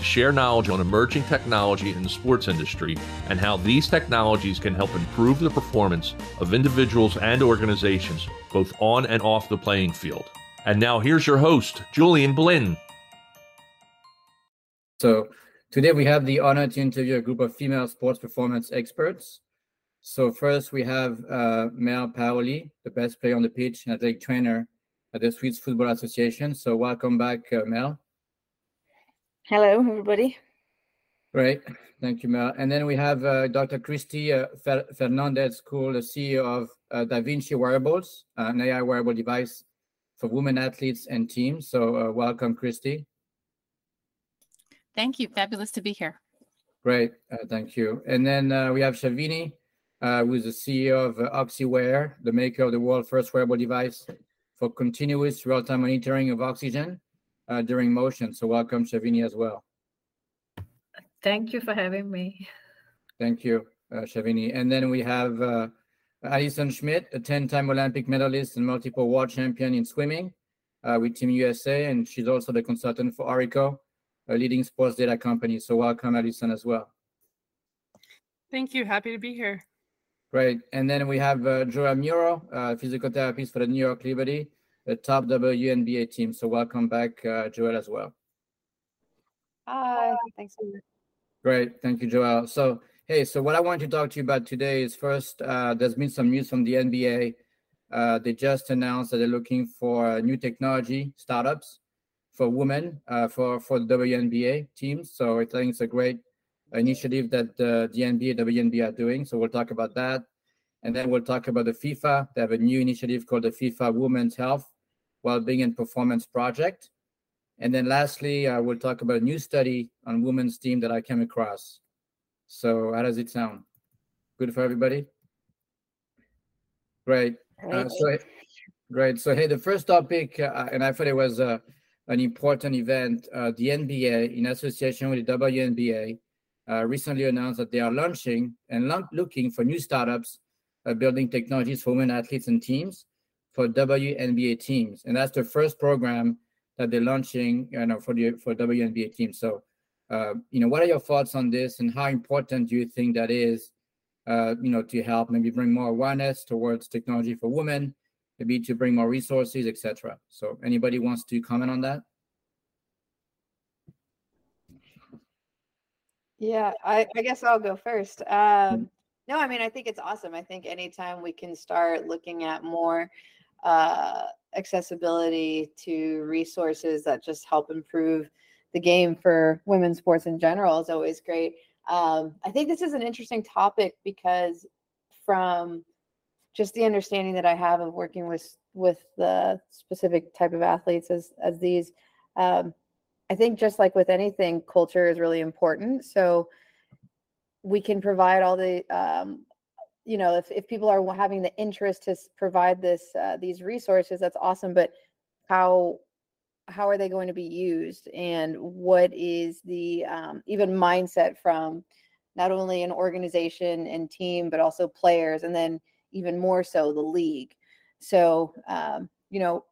to share knowledge on emerging technology in the sports industry and how these technologies can help improve the performance of individuals and organizations, both on and off the playing field. And now here's your host, Julian Blinn. So today we have the honor to interview a group of female sports performance experts. So first we have uh, Mel Pauli, the best player on the pitch and athletic trainer at the Swiss Football Association. So welcome back, uh, Mel. Hello, everybody. Great. Thank you, Mel. And then we have uh, Dr. Christy uh, Fer- Fernandez Cull, the CEO of uh, DaVinci Wearables, uh, an AI wearable device for women athletes and teams. So uh, welcome, Christy. Thank you. Fabulous to be here. Great. Uh, thank you. And then uh, we have Shavini, uh, who is the CEO of uh, OxiWear, the maker of the world's first wearable device for continuous real-time monitoring of oxygen uh, during motion. So welcome, Shavini, as well. Thank you for having me. Thank you, uh, Shavini. And then we have uh, Allison Schmitt, a 10-time Olympic medalist and multiple world champion in swimming uh, with Team USA, and she's also the consultant for Orreco, a leading sports data company. So welcome, Allison, as well. Thank you. Happy to be here. Great. And then we have uh, Joelle Muro, uh, physical therapist for the New York Liberty, the top WNBA team. So welcome back, uh, Joelle, as well. Hi, thanks. Great. Thank you, Joelle. So, hey, so what I want to talk to you about today is first, uh, there's been some news from the NBA. Uh, they just announced that they're looking for new technology startups for women uh, for, for the WNBA teams. So I think it's a great initiative that uh, the NBA, WNBA are doing. So we'll talk about that. And then we'll talk about the FIFA. They have a new initiative called the FIFA Women's Health, Wellbeing and Performance Project. And then lastly, uh, we'll talk about a new study on women's team that I came across. So how does it sound? Good for everybody? Great. Uh, so, great. So, hey, the first topic, uh, and I thought it was uh, an important event. Uh, the NBA, in association with the WNBA, uh, recently announced that they are launching and lo- looking for new startups uh, building technologies for women athletes and teams for WNBA teams. And that's the first program that they're launching you know, for the for WNBA teams. So, uh, you know, what are your thoughts on this and how important do you think that is, uh, you know, to help maybe bring more awareness towards technology for women, maybe to bring more resources, etc. So anybody wants to comment on that? Yeah, I, I guess I'll go first. Um, no, I mean, I think it's awesome. I think anytime we can start looking at more uh, accessibility to resources that just help improve the game for women's sports in general is always great. Um, I think this is an interesting topic because from just the understanding that I have of working with with the specific type of athletes as as these, um, I think just like with anything, culture is really important. So we can provide all the um, you know if, if people are having the interest to provide this uh, these resources that's awesome but how how are they going to be used? And what is the um, even mindset from not only an organization and team but also players and then even more so the league? So um, you know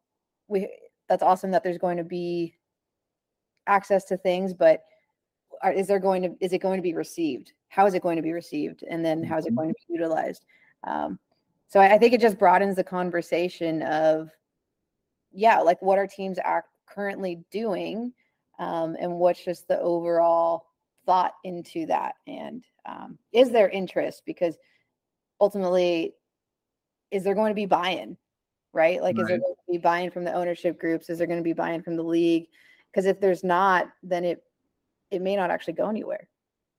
we that's awesome that there's going to be access to things but are, is there going to is it going to be received how is it going to be received? And then how is it going to be utilized? Um, so I, I, think it just broadens the conversation of yeah like what our teams are currently doing um, and what's just the overall thought into that and um, is there interest? Because ultimately is there going to be buy-in right? Like right. is there going to be buy-in from the ownership groups? Is there going to be buy-in from the league? Because if there's not then it it may not actually go anywhere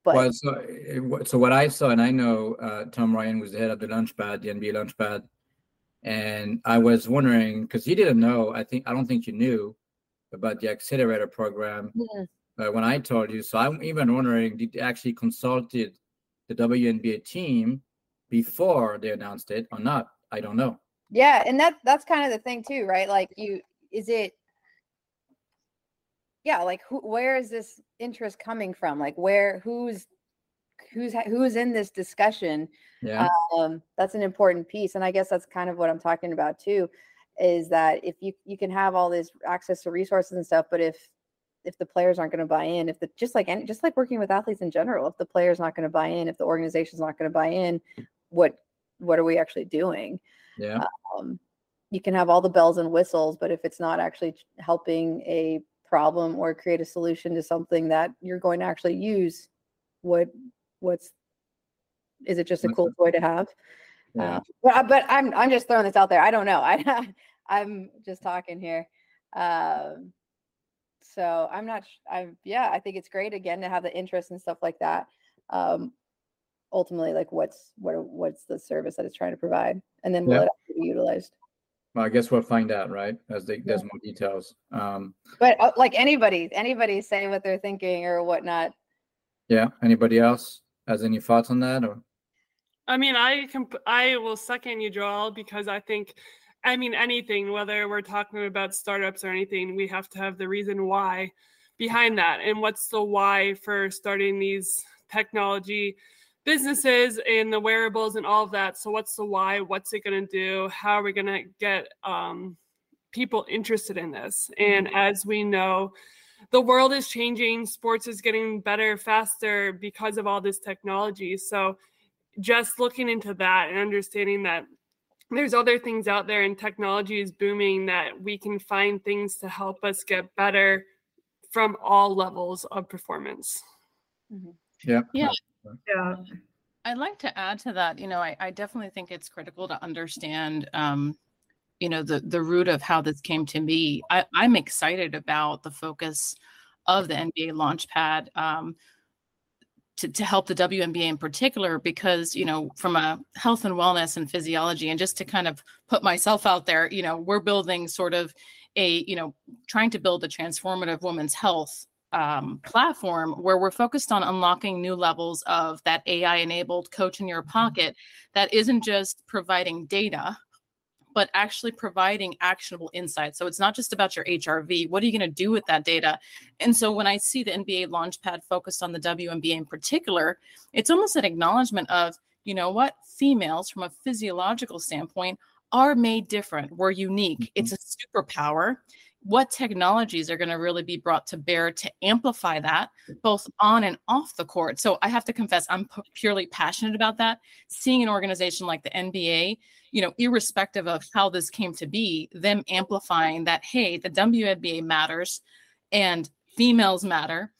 but well, so eh, so what I saw, and I know uh, Tom Ryan was the head of the Launchpad, the NBA Launchpad, and I was wondering because he didn't know. I think I don't think you knew about the accelerator program. Yeah. uh, when I told you. So I'm even wondering, did you actually consulted the WNBA team before they announced it or not? I don't know. Yeah, and that that's kind of the thing too, right? Like you is it yeah, like who where is this interest coming from? Like where who's who's who's in this discussion? Yeah. Um that's an important piece and I guess that's kind of what I'm talking about too is that if you you can have all this access to resources and stuff, but if if the players aren't going to buy in, if the just like any, just like working with athletes in general, if the player's not going to buy in, if the organization's not going to buy in, what what are we actually doing? Yeah. Um, you can have all the bells and whistles, but if it's not actually helping a problem or create a solution to something that you're going to actually use, what what's is it just a cool toy to have? Yeah. Uh, but, but I'm I'm just throwing this out there. I don't know. I I'm just talking here. Um, so I'm not. I'm yeah. I think it's great again to have the interest and stuff like that. Um, ultimately, like what's what what's the service that it's trying to provide, and then will Yeah. it be utilized? Well, I guess we'll find out, right? As they, there's more details. Um, But uh, like anybody, anybody say what they're thinking or whatnot. yeah. Anybody else has any thoughts on that? Or I mean, I comp- I will second you, Joelle, because I think, I mean, anything, whether we're talking about startups or anything, we have to have the reason why behind that. And what's the why for starting these technology businesses and the wearables and all of that? So, what's the why? What's it going to do? How are we going to get um, people interested in this? And as we know, the world is changing, sports is getting better, faster because of all this technology. So, just looking into that and understanding that there's other things out there and technology is booming that we can find things to help us get better from all levels of performance. yeah. Yeah. Yeah. I'd like to add to that. You know, I, I definitely think it's critical to understand, um, you know, the the root of how this came to be. I, I'm excited about the focus of the NBA Launchpad um, to to help the WNBA in particular, because you know, from a health and wellness and physiology, and just to kind of put myself out there, you know, we're building sort of a, you know, trying to build a transformative women's health um, platform where we're focused on unlocking new levels of that AI enabled coach in your pocket that isn't just providing data, but actually providing actionable insights. So it's not just about your HRV. What are you going to do with that data? And so when I see the NBA Launchpad focused on the WNBA in particular, it's almost an acknowledgement of, you know what, females from a physiological standpoint are made different. We're unique. It's a superpower what technologies are going to really be brought to bear to amplify that both on and off the court. So i have to confess i'm p- purely passionate about that. Seeing an organization like the nba you know irrespective of how this came to be them amplifying that hey the WNBA matters and females matter.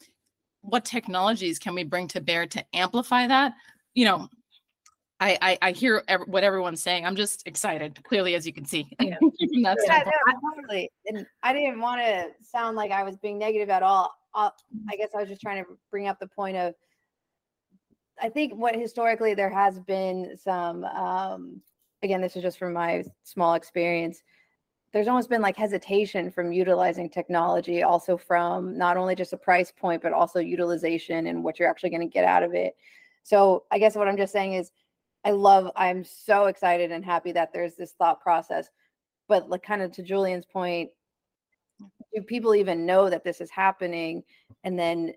What technologies can we bring to bear to amplify that? You know I, I, I hear ev- what everyone's saying. I'm just excited, clearly, as you can see. Yeah. Yeah, no, totally. And I didn't want to sound like I was being negative at all. Uh, I guess I was just trying to bring up the point of. I think what historically there has been some. Um, again, this is just from my small experience. There's almost been like hesitation from utilizing technology, also from not only just a price point, but also utilization and what you're actually going to get out of it. So I guess what I'm just saying is, I love. I'm so excited and happy that there's this thought process but like kind of to Julian's point, do people even know that this is happening? And then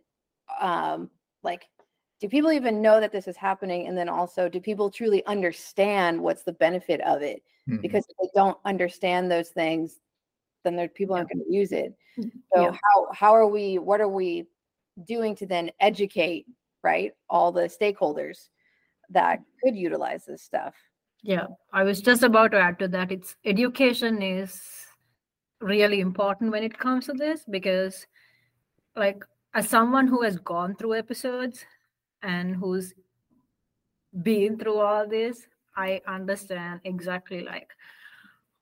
um like do people even know that this is happening? And then also do people truly understand what's the benefit of it? Mhm. Because if they don't understand those things, then there people aren't going to use it. So Yeah. how how are we what are we doing to then educate, right? All the stakeholders that mm-hmm. could utilize this stuff. Yeah, I was just about to add to that. It's education is really important when it comes to this because, like, as someone who has gone through episodes and who's been through all this, I understand exactly like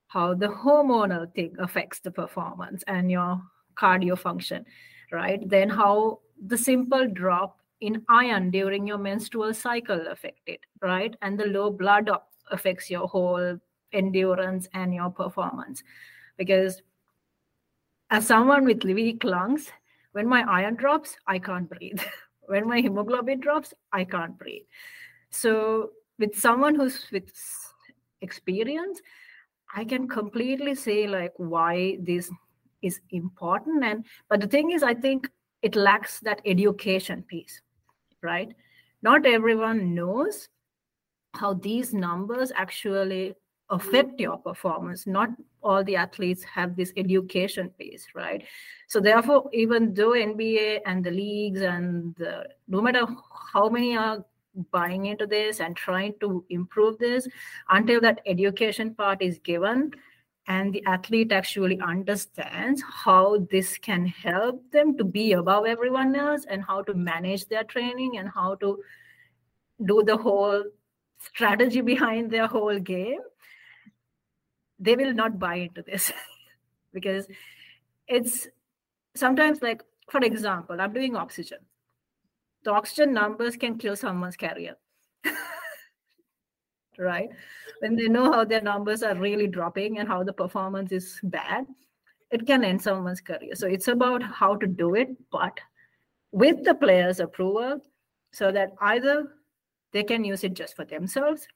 how the hormonal thing affects the performance and your cardio function, right? Then how the simple drop in iron during your menstrual cycle affect it, right? And the low blood affects your whole endurance and your performance. Because as someone with weak lungs, when my iron drops, I can't breathe. when my hemoglobin drops, I can't breathe. So with someone who's with experience, I can completely say like why this is important. And but the thing is, I think it lacks that education piece, right? Not everyone knows how these numbers actually affect your performance. Not all the athletes have this education piece, right? So therefore, even though NBA and the leagues and the, no matter how many are buying into this and trying to improve this, until that education part is given and the athlete actually understands how this can help them to be above everyone else and how to manage their training and how to do the whole strategy behind their whole game. They will not buy into this because it's sometimes like for example i'm doing oxygen. The oxygen numbers can kill someone's career right? When they know how their numbers are really dropping and how the performance is bad it can end someone's career. So it's about how to do it but with the player's approval so that either they can use it just for themselves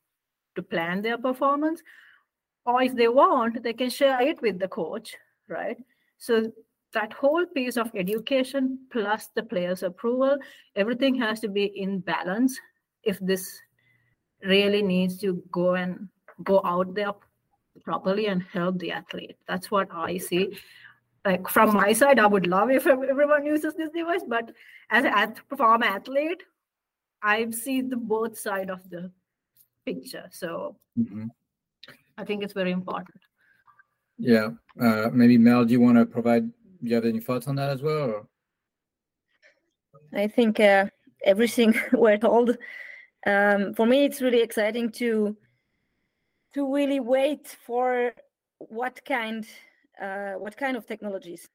to plan their performance or if they want they can share it with the coach right? So that whole piece of education plus the player's approval everything has to be in balance if this really needs to go and go out there properly and help the athlete that's what i see like from my side i would love if everyone uses this device but as a former athlete i see the both side of the picture so mm-hmm. I think it's very important. Yeah. Uh, maybe Mel, do you want to provide? Do you have any thoughts on that as well? Or? I think uh, everything we're told. Um, for me, it's really exciting to to really wait for what kind uh, what kind of technologies,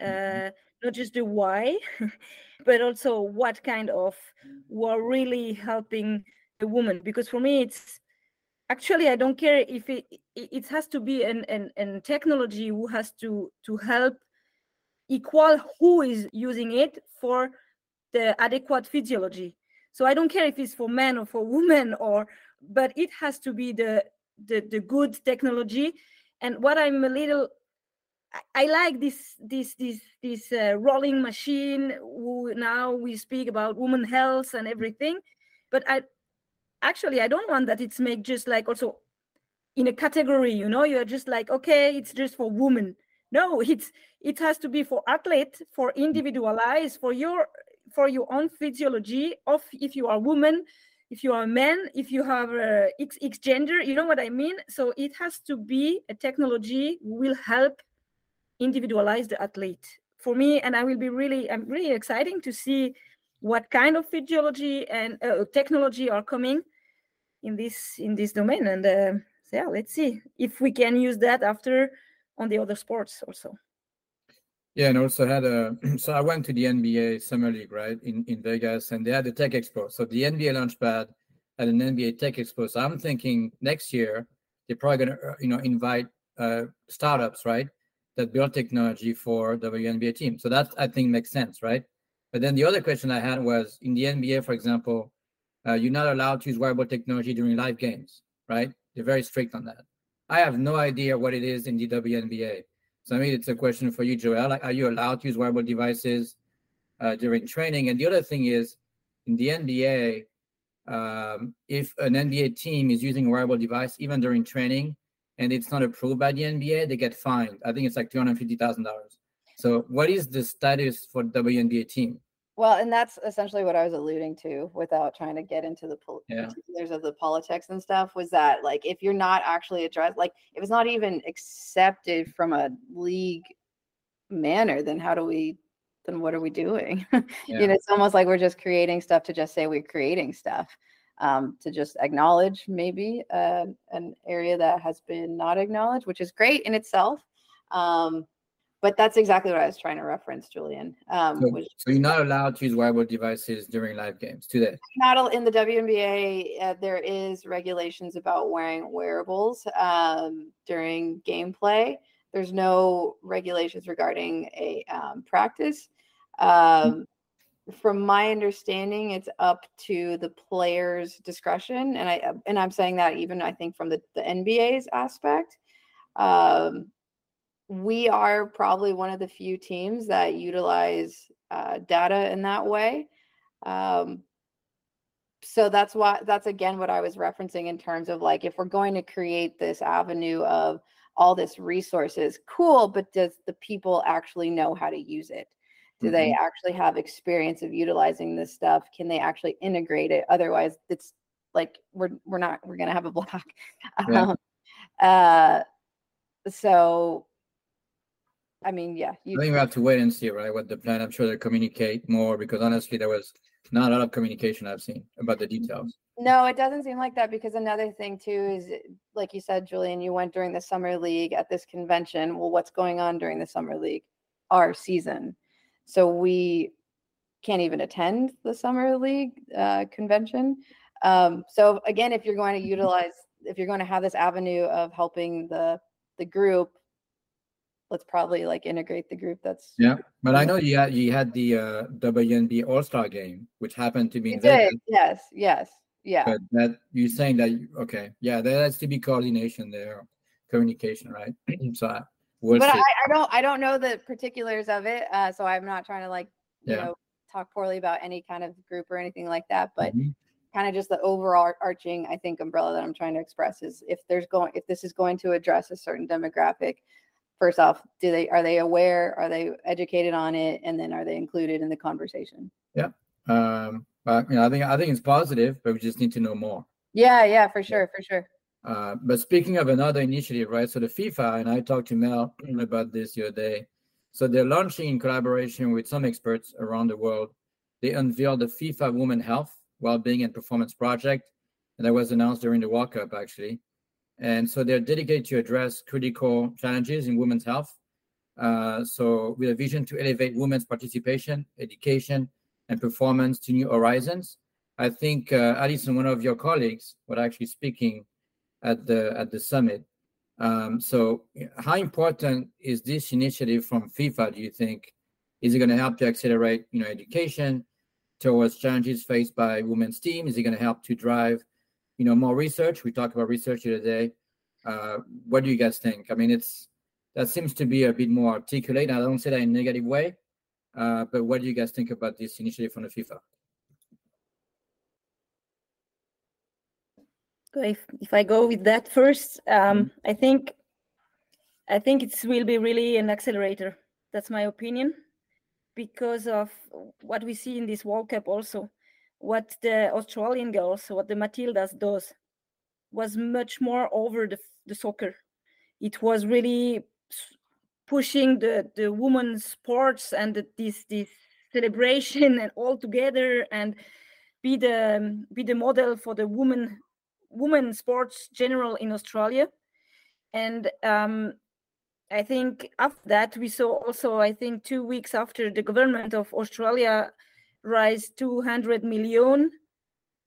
uh, mm-hmm. not just the why, but also what kind of were really helping the woman. Because for me, it's actually i don't care if it it has to be an, an, an technology who has to to help equal who is using it for the adequate physiology so i don't care if it's for men or for women or but it has to be the the, the good technology. And what i'm a little I like this this this this uh, rolling machine. Who now we speak about women health and everything, but I actually i don't want that it's made just like also in a category you know you're just like okay it's just for women. No it's it has to be for athlete for individualized for your for your own physiology of if you are a woman if you are a man if you have a xx gender you know what i mean? So it has to be a technology will help individualize the athlete. For me and i will be really i'm really exciting to see what kind of physiology and uh, technology are coming in this in this domain. And uh, yeah let's see if we can use that after on the other sports also yeah and also had a so i went to the nba summer league right in in vegas and they had the tech expo so the nba launchpad had an nba tech expo so i'm thinking next year they're probably going to uh, you know invite uh, startups right that build technology for WNBA team. So that I think makes sense, right? But then the other question I had was in the NBA, for example, uh, you're not allowed to use wearable technology during live games, right? They're very strict on that. I have no idea what it is in the WNBA. So I mean, it's a question for you, Joelle. Are you allowed to use wearable devices uh, during training? And the other thing is, in the NBA, um, if an NBA team is using a wearable device even during training, and it's not approved by the NBA, they get fined. I think it's like two hundred fifty thousand dollars. So, what is the status for WNBA team? Well, and that's essentially what I was alluding to without trying to get into the pol- yeah. particulars of the politics and stuff was that like if you're not actually addressed like if it's not even accepted from a league manner, then how do we then what are we doing? Yeah. you know, it's almost like we're just creating stuff to just say we're creating stuff. Um, to just acknowledge maybe uh, an area that has been not acknowledged, which is great in itself. Um, but that's exactly what I was trying to reference, Julian. Um, so, which, so, you're not allowed to use wearable devices during live games today. Not in the WNBA. Uh, there is regulations about wearing wearables um, during gameplay. There's no regulations regarding a um, practice. Um, from my understanding, it's up to the player's discretion, and I and I'm saying that even I think from the the NBA's aspect. Um, we are probably one of the few teams that utilize uh, data in that way. Um, so that's why that's again what I was referencing in terms of like if we're going to create this avenue of all this resources, cool, but does the people actually know how to use it? Do mm-hmm. they actually have experience of utilizing this stuff? Can they actually integrate it? Otherwise, it's like we're we're not we're gonna have a block. Yeah. Um, uh, so I mean, yeah. You, I think we have to wait and see, right? What the plan. I'm sure they communicate more because honestly, there was not a lot of communication I've seen about the details. No, it doesn't seem like that because another thing too is like you said, Julian, you went during the summer league at this convention. Well, what's going on during the summer league? Our season. So we can't even attend the summer league uh, convention. Um, so again, if you're going to utilize, if you're going to have this avenue of helping the the group, let's probably like integrate the group. That's yeah. But I know you had you had the uh, WNB All Star game, which happened to be in Vegas. Yes, yes, yeah. But that you're saying that okay, yeah, there has to be coordination there, communication, right? so we'll but I, I, don't I don't know the particulars of it, uh, so I'm not trying to like you yeah. know talk poorly about any kind of group or anything like that, but. Mm-hmm kind of just the overall arching i think umbrella that i'm trying to express is if there's going if this is going to address a certain demographic first off, do they are they aware? Are they educated on it? And then are they included in the conversation? Yeah. Um, but you know, I think I think it's positive, but we just need to know more. Yeah, yeah, for sure, for sure. Uh, but speaking of another initiative, right? So the FIFA and I talked to Mel about this the other day. So they're launching in collaboration with some experts around the world. They unveiled the FIFA Women Health, Wellbeing, and Performance Project, and that was announced during the World Cup actually. And so they're dedicated to address critical challenges in women's health. Uh, so with a vision to elevate women's participation, education, and performance to new horizons. I think uh, Allison, one of your colleagues, was actually speaking at the at the summit. Um, so, how important is this initiative from FIFA? Do you think is it going to help to accelerate, you know, education towards challenges faced by women's team? Is it going to help to drive you know more research. We talked about research today. Uh, what do you guys think? I mean, it's that seems to be a bit more articulate. I don't say that in a negative way, uh, but what do you guys think about this initiative from the FIFA? If if I go with that first, um, mm-hmm. I think I think it will be really an accelerator. That's my opinion, because of what we see in this World Cup also what the Australian girls, what the Matildas does, was much more over the, the soccer. It was really pushing the the women's sports and the, this this celebration and all together and be the be the model for the women women sports general in Australia. And um, I think after that we saw also I think two weeks after the government of Australia raise 200 million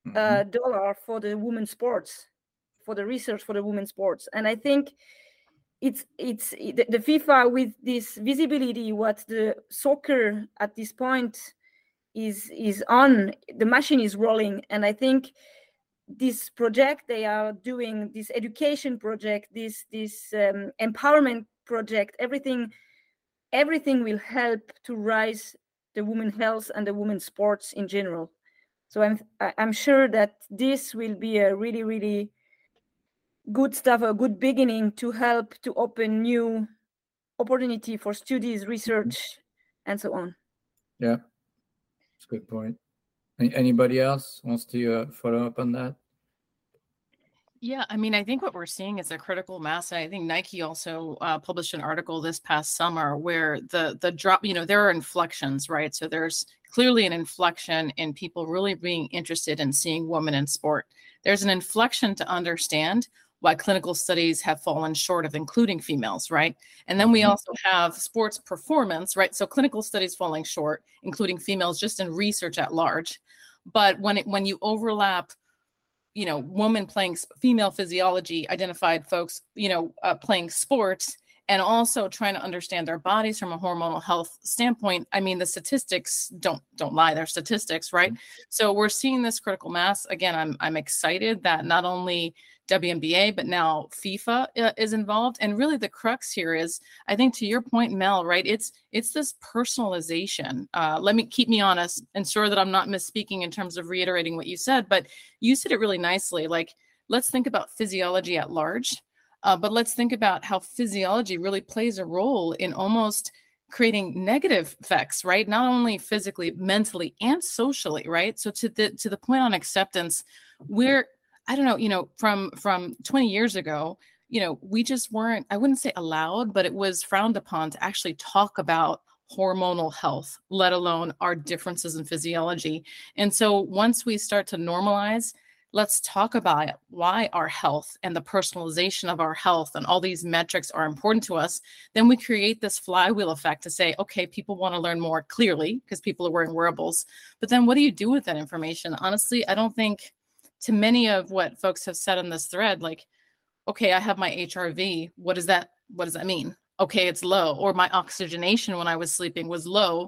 uh, mm-hmm. dollar for the women's sports for the research for the women's sports and i think it's it's the, the fifa with this visibility what the soccer at this point is is on the machine is rolling and i think this project they are doing this education project this this um, empowerment project everything everything will help to rise the women health and the women sports in general. So I'm I'm sure that this will be a really really good stuff, a good beginning to help to open new opportunity for studies, research, and so on. Yeah, that's a good point. Anybody else wants to uh, follow up on that? Yeah, I mean, I think what we're seeing is a critical mass. And I think Nike also uh, published an article this past summer where the the drop, you know, there are inflections, right? So there's clearly an inflection in people really being interested in seeing women in sport. There's an inflection to understand why clinical studies have fallen short of including females, right? And then we mm-hmm. also have sports performance, right? So clinical studies falling short, including females, just in research at large. But when it when you overlap you know woman playing female physiology identified folks you know uh, playing sports and also trying to understand their bodies from a hormonal health standpoint i mean the statistics don't don't lie they're statistics right mm-hmm. so we're seeing this critical mass again i'm i'm excited that not only WNBA, but now FIFA uh, is involved. And really, the crux here is, I think, to your point, Mel, right? It's it's this personalization. Uh, let me keep me honest, ensure that I'm not misspeaking in terms of reiterating what you said, but you said it really nicely. Like, let's think about physiology at large, uh, but let's think about how physiology really plays a role in almost creating negative effects right not only physically mentally and socially right so to the to the point on acceptance we're I don't know, you know, from from 20 years ago, you know, we just weren't, I wouldn't say allowed, but it was frowned upon to actually talk about hormonal health, let alone our differences in physiology. And so once we start to normalize, let's talk about why our health and the personalization of our health and all these metrics are important to us, then we create this flywheel effect to say, okay, people want to learn more clearly because people are wearing wearables. But then what do you do with that information? Honestly, I don't think to many of what folks have said on this thread, like, okay, I have my HRV. What does that what does that mean? Okay, it's low. Or my oxygenation when I was sleeping was low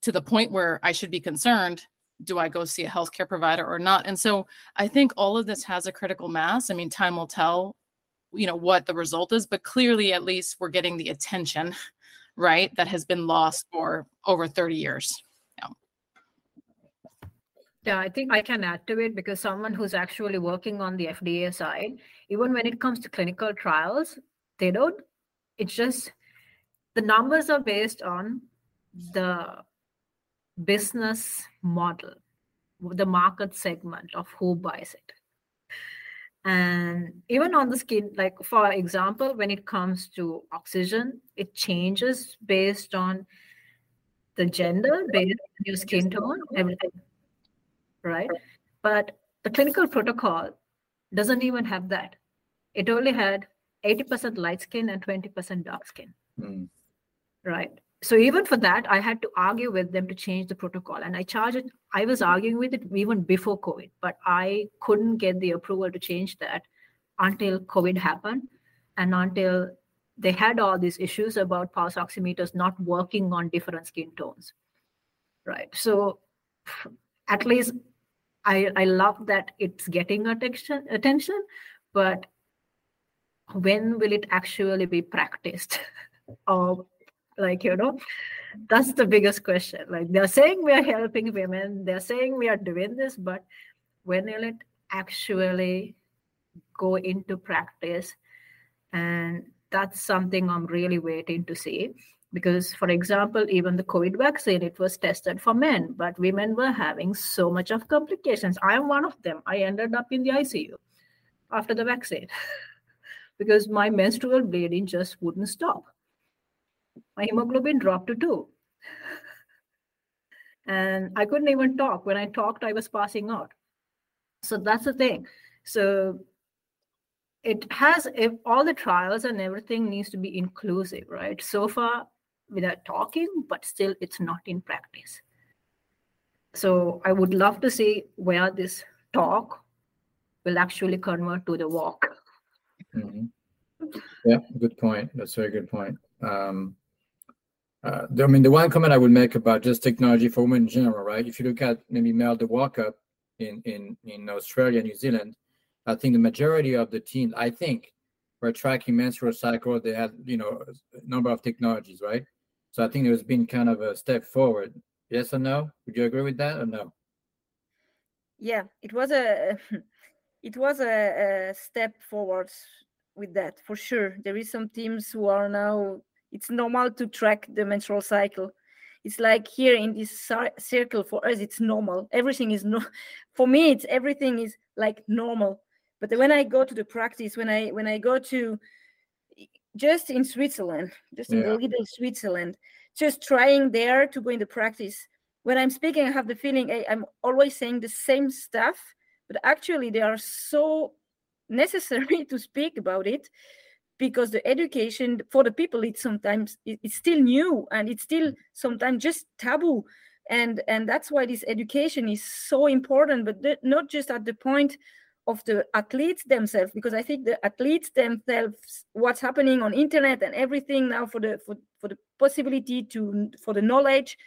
to the point where I should be concerned. Do I go see a healthcare provider or not? And so I think all of this has a critical mass. I mean, time will tell, you know, what the result is, but clearly at least we're getting the attention, right? That has been lost for over 30 years. Yeah, I think I can add to it because someone who's actually working on the FDA side, even when it comes to clinical trials, they don't, it's just the numbers are based on the business model, the market segment of who buys it. And even on the skin, like for example, when it comes to oxygen, it changes based on the gender, based on your skin tone, everything right? But the clinical protocol doesn't even have that. It only had 80% light skin and 20% dark skin. Mm. Right. So even for that, I had to argue with them to change the protocol. And I charged it, I was arguing with it even before COVID, but I couldn't get the approval to change that until COVID happened and until they had all these issues about pulse oximeters not working on different skin tones. Right. So at least I, I love that it's getting attention attention, but when will it actually be practiced? or like you know, that's the biggest question. Like they're saying we are helping women, they're saying we are doing this, but when will it actually go into practice? And that's something I'm really waiting to see. Because for example even the covid vaccine it was tested for men but women were having so much of complications. I am one of them. I ended up in the icu after the vaccine. Because my menstrual bleeding just wouldn't stop my hemoglobin dropped to 2 and i couldn't even talk when i talked i was passing out so that's the thing so it has if all the trials and everything needs to be inclusive right so far without talking, but still it's not in practice. So I would love to see where this talk will actually convert to the walk. Mm-hmm. Yeah, good point. That's a very good point. Um, uh, I mean, the one comment I would make about just technology for women in general, right? If you look at maybe Mel the World Cup in in in Australia, New Zealand, I think the majority of the teams, I think, were tracking menstrual cycle. They had you know a number of technologies, right? So I think there's been kind of a step forward. Yes or no? Would you agree with that or no? Yeah, it was a it was a, a step forward with that for sure. There is some teams who are now it's normal to track the menstrual cycle. It's like here in this circle for us, it's normal. Everything is no. For me, it's everything is like normal. But when I go to the practice, when I when I go to just in Switzerland, just in the little Switzerland, just trying there to go into practice. When I'm speaking, I have the feeling I, I'm always saying the same stuff, but actually they are so necessary to speak about it because the education for the people it's sometimes it's still new and it's still mm. sometimes just taboo and and that's why this education is so important but not just at the point of the athletes themselves because i think the athletes themselves what's happening on internet and everything now for the for, for the possibility to for the knowledge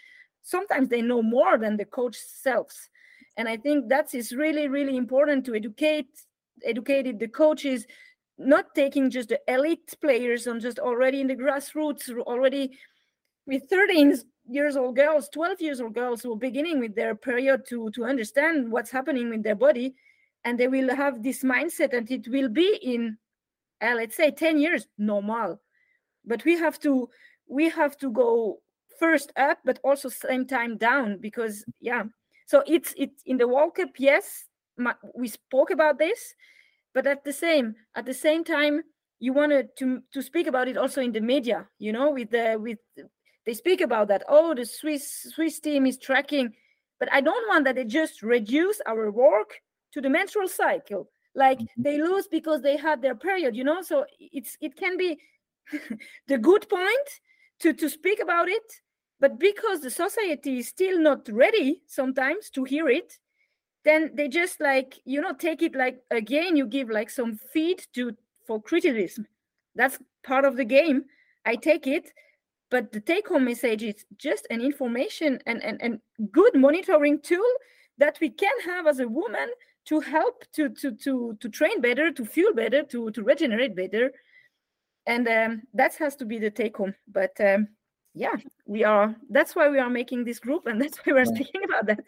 sometimes they know more than the coach selves and i think that is really really important to educate educated the coaches not taking just the elite players on just already in the grassroots already with 13 years old girls 12 years old girls who are beginning with their period to to understand what's happening with their body. And they will have this mindset and it will be in uh, let's say 10 years normal. But we have to we have to go first up but also same time down because yeah. So it's it's in the world cup yes my, we spoke about this but at the same at the same time you wanted to to speak about it also in the media you know with the with they speak about that oh the swiss swiss team is tracking but i don't want that they just reduce our work to the menstrual cycle like mm-hmm. they lose because they had their period you know so it's it can be the good point to to speak about it but because the society is still not ready sometimes to hear it then they just like you know take it like again you give like some feed to for criticism. That's part of the game. I take it but the take home message is just an information and, and, and good monitoring tool that we can have as a woman to help to to to to train better to feel better to to regenerate better. And um, that has to be the take home but um, yeah we are that's why we are making this group and that's why we're yeah. speaking about that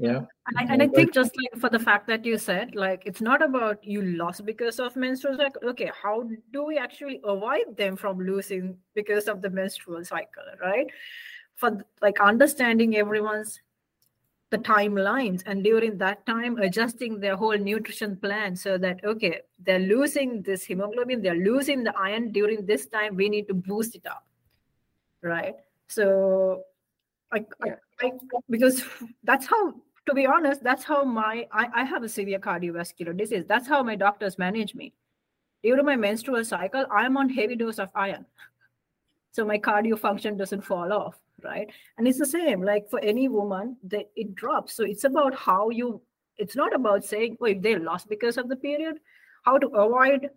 yeah. And I, and I think just like for the fact that you said like it's not about you lost because of menstrual cycle. Okay how do we actually avoid them from losing because of the menstrual cycle right? For like understanding everyone's the timelines and during that time adjusting their whole nutrition plan so that okay they're losing this hemoglobin they're losing the iron during this time we need to boost it up right? So I, I, I because that's how to be honest that's how my I, I have a severe cardiovascular disease. That's how my doctors manage me. During my menstrual cycle i'm on heavy dose of iron. So my cardio function doesn't fall off right? And it's the same like for any woman that it drops. So it's about how you it's not about saying oh if they lost because of the period how to avoid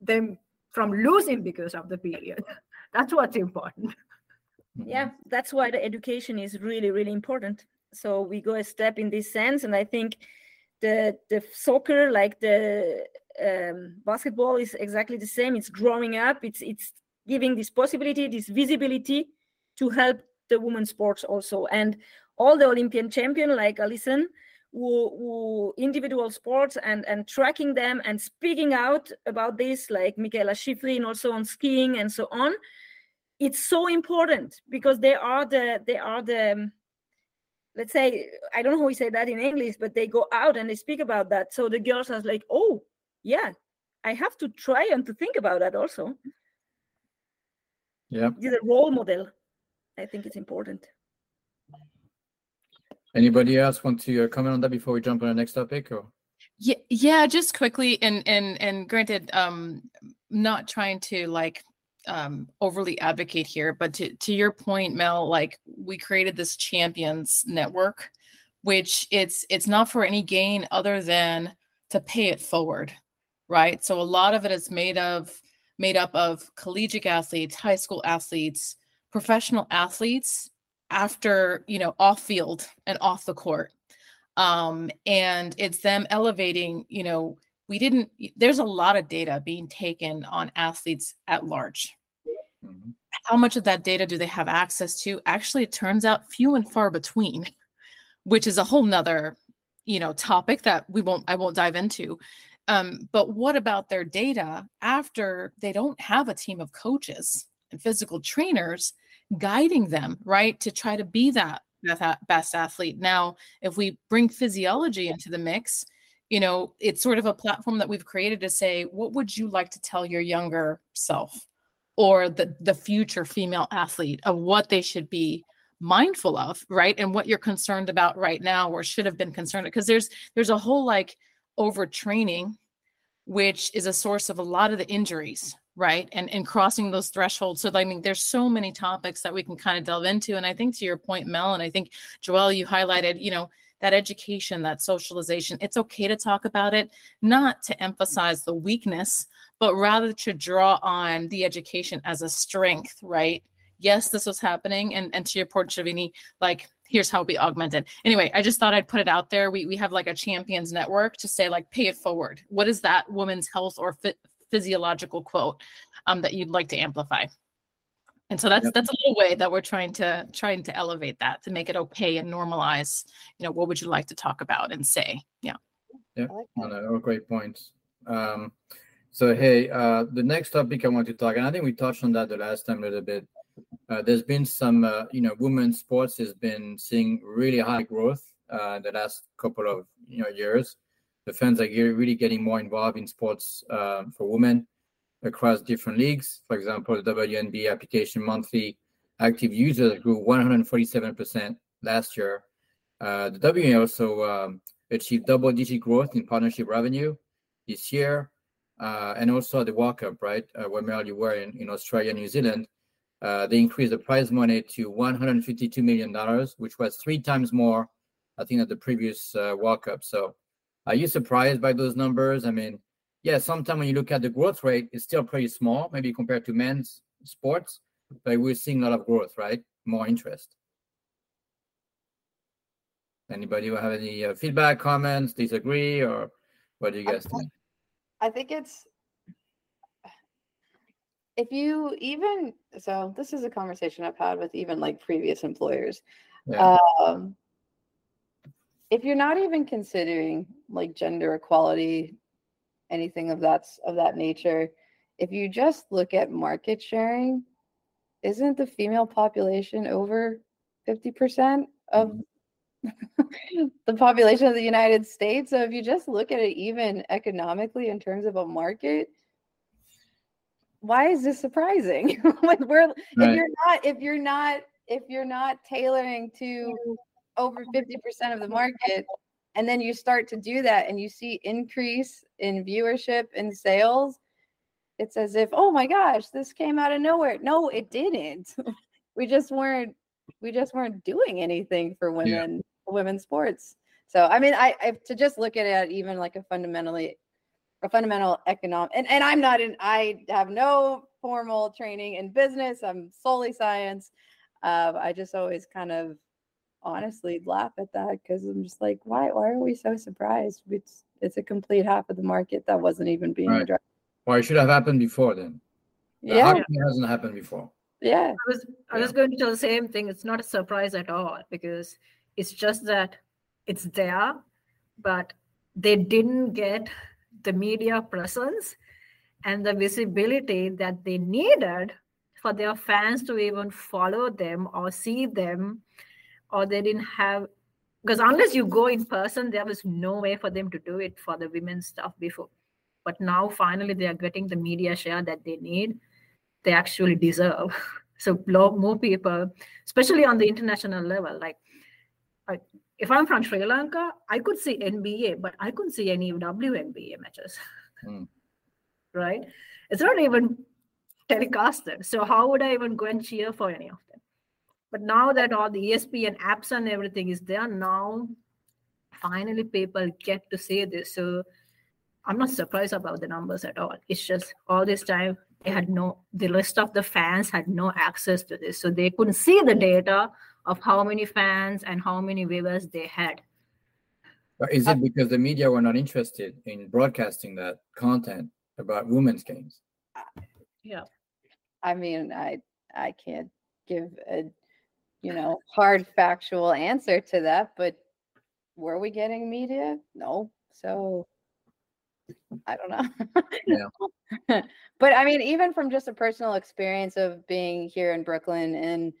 them from losing because of the period. That's what's important. Yeah that's why the education is really really important so we go a step in this sense and i think the the soccer like the um, basketball is exactly the same it's growing up it's it's giving this possibility this visibility to help the women's sports also. And all the Olympian champion like Allison, who, who, individual sports and and tracking them and speaking out about this, like Mikaela Shiffrin also on skiing and so on. It's so important because they are the they are the let's say I don't know how we say that in English, but they go out and they speak about that. So the girls are like, oh yeah, I have to try and to think about that also. Yeah, you're the role model. I think it's important. Anybody else want to uh, comment on that before we jump on the next topic? Or yeah, yeah, just quickly, and and and granted, um, not trying to like um overly advocate here, but to to your point, Mel, like we created this champions network, which it's it's not for any gain other than to pay it forward, right? So a lot of it is made of made up of collegiate athletes, high school athletes, professional athletes after you know off field and off the court um and it's them elevating you know we didn't there's a lot of data being taken on athletes at large mm-hmm. how much of that data do they have access to actually it turns out few and far between which is a whole nother you know topic that we won't i won't dive into um, but what about their data after they don't have a team of coaches and physical trainers guiding them, right, to try to be that best athlete. Now, if we bring physiology into the mix, you know, it's sort of a platform that we've created to say, what would you like to tell your younger self or the the future female athlete of what they should be mindful of, right? And what you're concerned about right now or should have been concerned because there's there's a whole like overtraining which is a source of a lot of the injuries right and and crossing those thresholds so i mean there's so many topics that we can kind of delve into and i think to your point mel and i think joelle you highlighted you know that education, that socialization. It's okay to talk about it, not to emphasize the weakness, but rather to draw on the education as a strength, right? Yes, this was happening. And, and to your point, Shavini, like, here's how we augmented. Anyway, I just thought I'd put it out there. We, we have like a champions network to say, like, pay it forward. What is that woman's health or physiological quote um, that you'd like to amplify? and so that's yep. that's a little way that we're trying to trying to elevate that to make it okay and normalize you know what would you like to talk about and say yeah yeah like no, great points um so hey uh the next topic i want to talk and i think we touched on that the last time a little bit uh, there's been some uh, you know women's sports has been seeing really high growth uh the last couple of you know years the fans are really getting more involved in sports uh, for women across different leagues. For example, the WNBA application monthly active users grew 147% last year. Uh, the WNBA also um, achieved double digit growth in partnership revenue this year. Uh, and also the World Cup, right, uh, where you were in, in Australia, New Zealand, uh, they increased the prize money to $152 million, which was three times more, I think, at the previous uh, World Cup. So are you surprised by those numbers? I mean, yeah, sometimes when you look at the growth rate, it's still pretty small, maybe compared to men's sports, but we're seeing a lot of growth, right? More interest. Anybody have any uh, feedback, comments, disagree, or what do you guys think? I think it's if you even so this is a conversation I've had with even like previous employers. Yeah. Um, if you're not even considering like gender equality anything of that's of that nature if you just look at market sharing isn't the female population over 50% of mm-hmm. The population of the United States so if you just look at it even economically in terms of a market why is this surprising like we're right. if you're not if you're not if you're not tailoring to over 50% of the market and then you start to do that and you see increase in viewership and sales it's as if oh my gosh this came out of nowhere no it didn't we just weren't we just weren't doing anything for women. Women's sports so i mean I, I to just look at it even like a fundamentally a fundamental economic and, and i'm not in i have no formal training in business i'm solely science uh, i just always kind of honestly laugh at that because I'm just like, why why are we so surprised? It's it's a complete half of the market that wasn't even being right. addressed. Well, it should have happened before then. The yeah, it hasn't happened before. Yeah, I was I was going to tell the same thing. It's not a surprise at all because it's just that it's there, but they didn't get the media presence and the visibility that they needed for their fans to even follow them or see them or they didn't have because unless you go in person there was no way for them to do it for the women's stuff before. But now finally they are getting the media share that they need they actually deserve. So more people especially on the international level like if i'm from sri lanka i could see nba but i couldn't see any WNBA matches mm. right it's not even telecasted so how would i even go and cheer for any of them but now that all the ESPN apps and everything is there, now finally people get to see this. So I'm not surprised about the numbers at all. It's just all this time they had no the rest of the fans had no access to this. So they couldn't see the data of how many fans and how many viewers they had. Is it uh, because the media were not interested in broadcasting that content about women's games? Yeah. I mean, I I can't give a you know, hard factual answer to that, but were we getting media? No. So I don't know. yeah. but I mean, even from just a personal experience of being here in Brooklyn and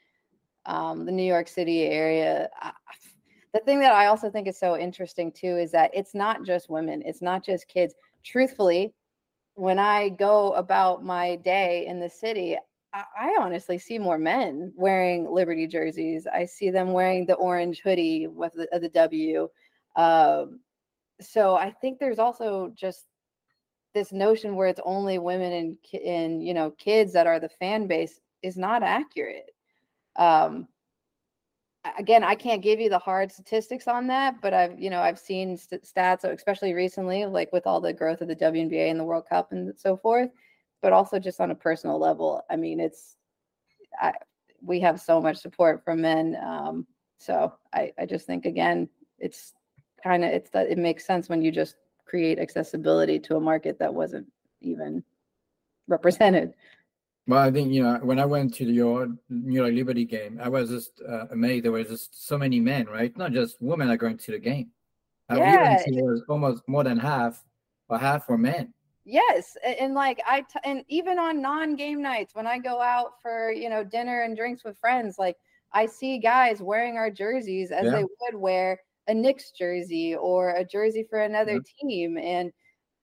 um, the New York City area, I, the thing that I also think is so interesting too is that it's not just women, it's not just kids. Truthfully, when I go about my day in the city, I honestly see more men wearing Liberty jerseys. I see them wearing the orange hoodie with the, the W. Um, so I think there's also just this notion where it's only women and and you know kids that are the fan base is not accurate. Um, again, I can't give you the hard statistics on that, but I've you know I've seen st- stats, especially recently, like with all the growth of the WNBA and the World Cup and so forth. But also just on a personal level, I mean, it's I, we have so much support from men. Um, so I, I just think again, it's kind of it's that it makes sense when you just create accessibility to a market that wasn't even represented. Well, I think you know when I went to your New York Liberty game, I was just uh, amazed. There were just so many men, right? Not just women are going to the game. Uh, Yeah, it was almost more than half, or half were men. Yes, a- and like I t- and even on non-game nights when I go out for you know dinner and drinks with friends, like I see guys wearing our jerseys as Yeah. they would wear a Knicks jersey or a jersey for another team, and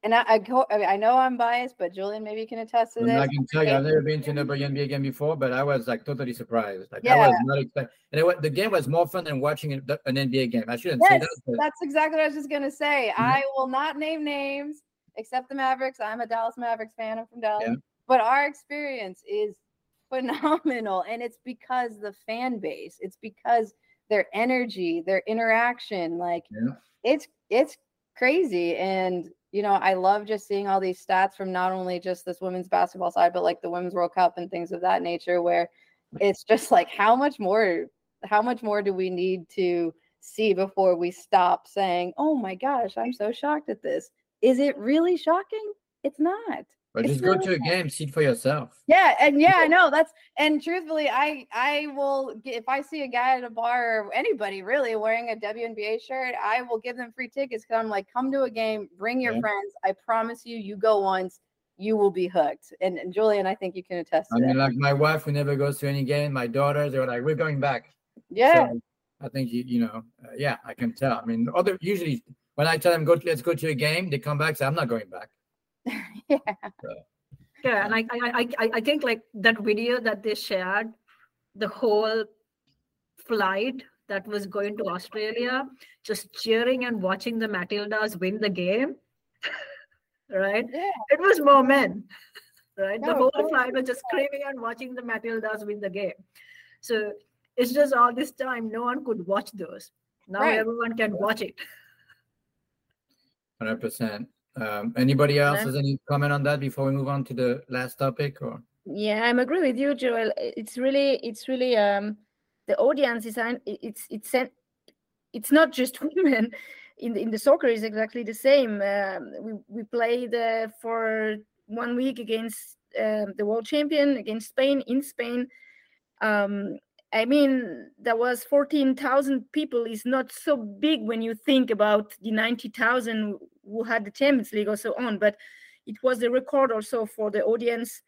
and I I, go, I, mean, I know I'm biased, but Julian maybe you can attest to this. I can tell you, I've never been to a WNBA game before, but I was like totally surprised. Like I was not expecting. And it, the game was more fun than watching an an NBA game. I shouldn't say that. But that's exactly what I was just gonna say. Mm-hmm. I will not name names except the Mavericks. I'm a Dallas Mavericks fan. I'm from Dallas. Yeah. But our experience is phenomenal. And it's because the fan base, it's because their energy, their interaction, like Yeah. it's it's crazy. And you know, I love just seeing all these stats from not only just this women's basketball side, but like the women's World Cup and things of that nature, where it's just like how much more how much more do we need to see before we stop saying, "Oh my gosh, I'm so shocked at this." Is it really shocking? It's not. But It's just go to a game, see it for yourself. Yeah, and yeah, I know that's and truthfully, I I will if I see a guy at a bar or anybody really wearing a WNBA shirt, I will give them free tickets because I'm like, come to a game, bring your Yeah. friends. I promise you, you go once, you will be hooked. And, and Julian, I think you can attest to I that. mean, like my wife, who never goes to any game, my daughters, they were like, "We're going back." yeah, So I think you, you know, uh, yeah, I can tell. I mean, other usually when I tell them go, let's go to a game, they come back, say, "I'm not going back." yeah, Yeah, and I, I, I, I- I think like that video that they shared, the whole flight that was going to Australia, just cheering and watching the Matildas win the game, right? yeah. It was more men, right? the whole totally. flight was just screaming and watching the Matildas win the game. So it's just all this time, no one could watch those. Now Right. everyone can watch it. Hundred percent. Um, anybody else has any comment on that before we move on to the last topic? Or Yeah, I'm agree with you, Joelle. It's really, it's really, um, the audience is, it's, it's, it's not just women. In the, in the soccer is exactly the same. Um, we we played uh, for one week against um, the world champion against Spain in Spain. Um, I mean, that was fourteen thousand people. is not so big when you think about the ninety thousand who had the Champions League or so on. But it was the record also for the audience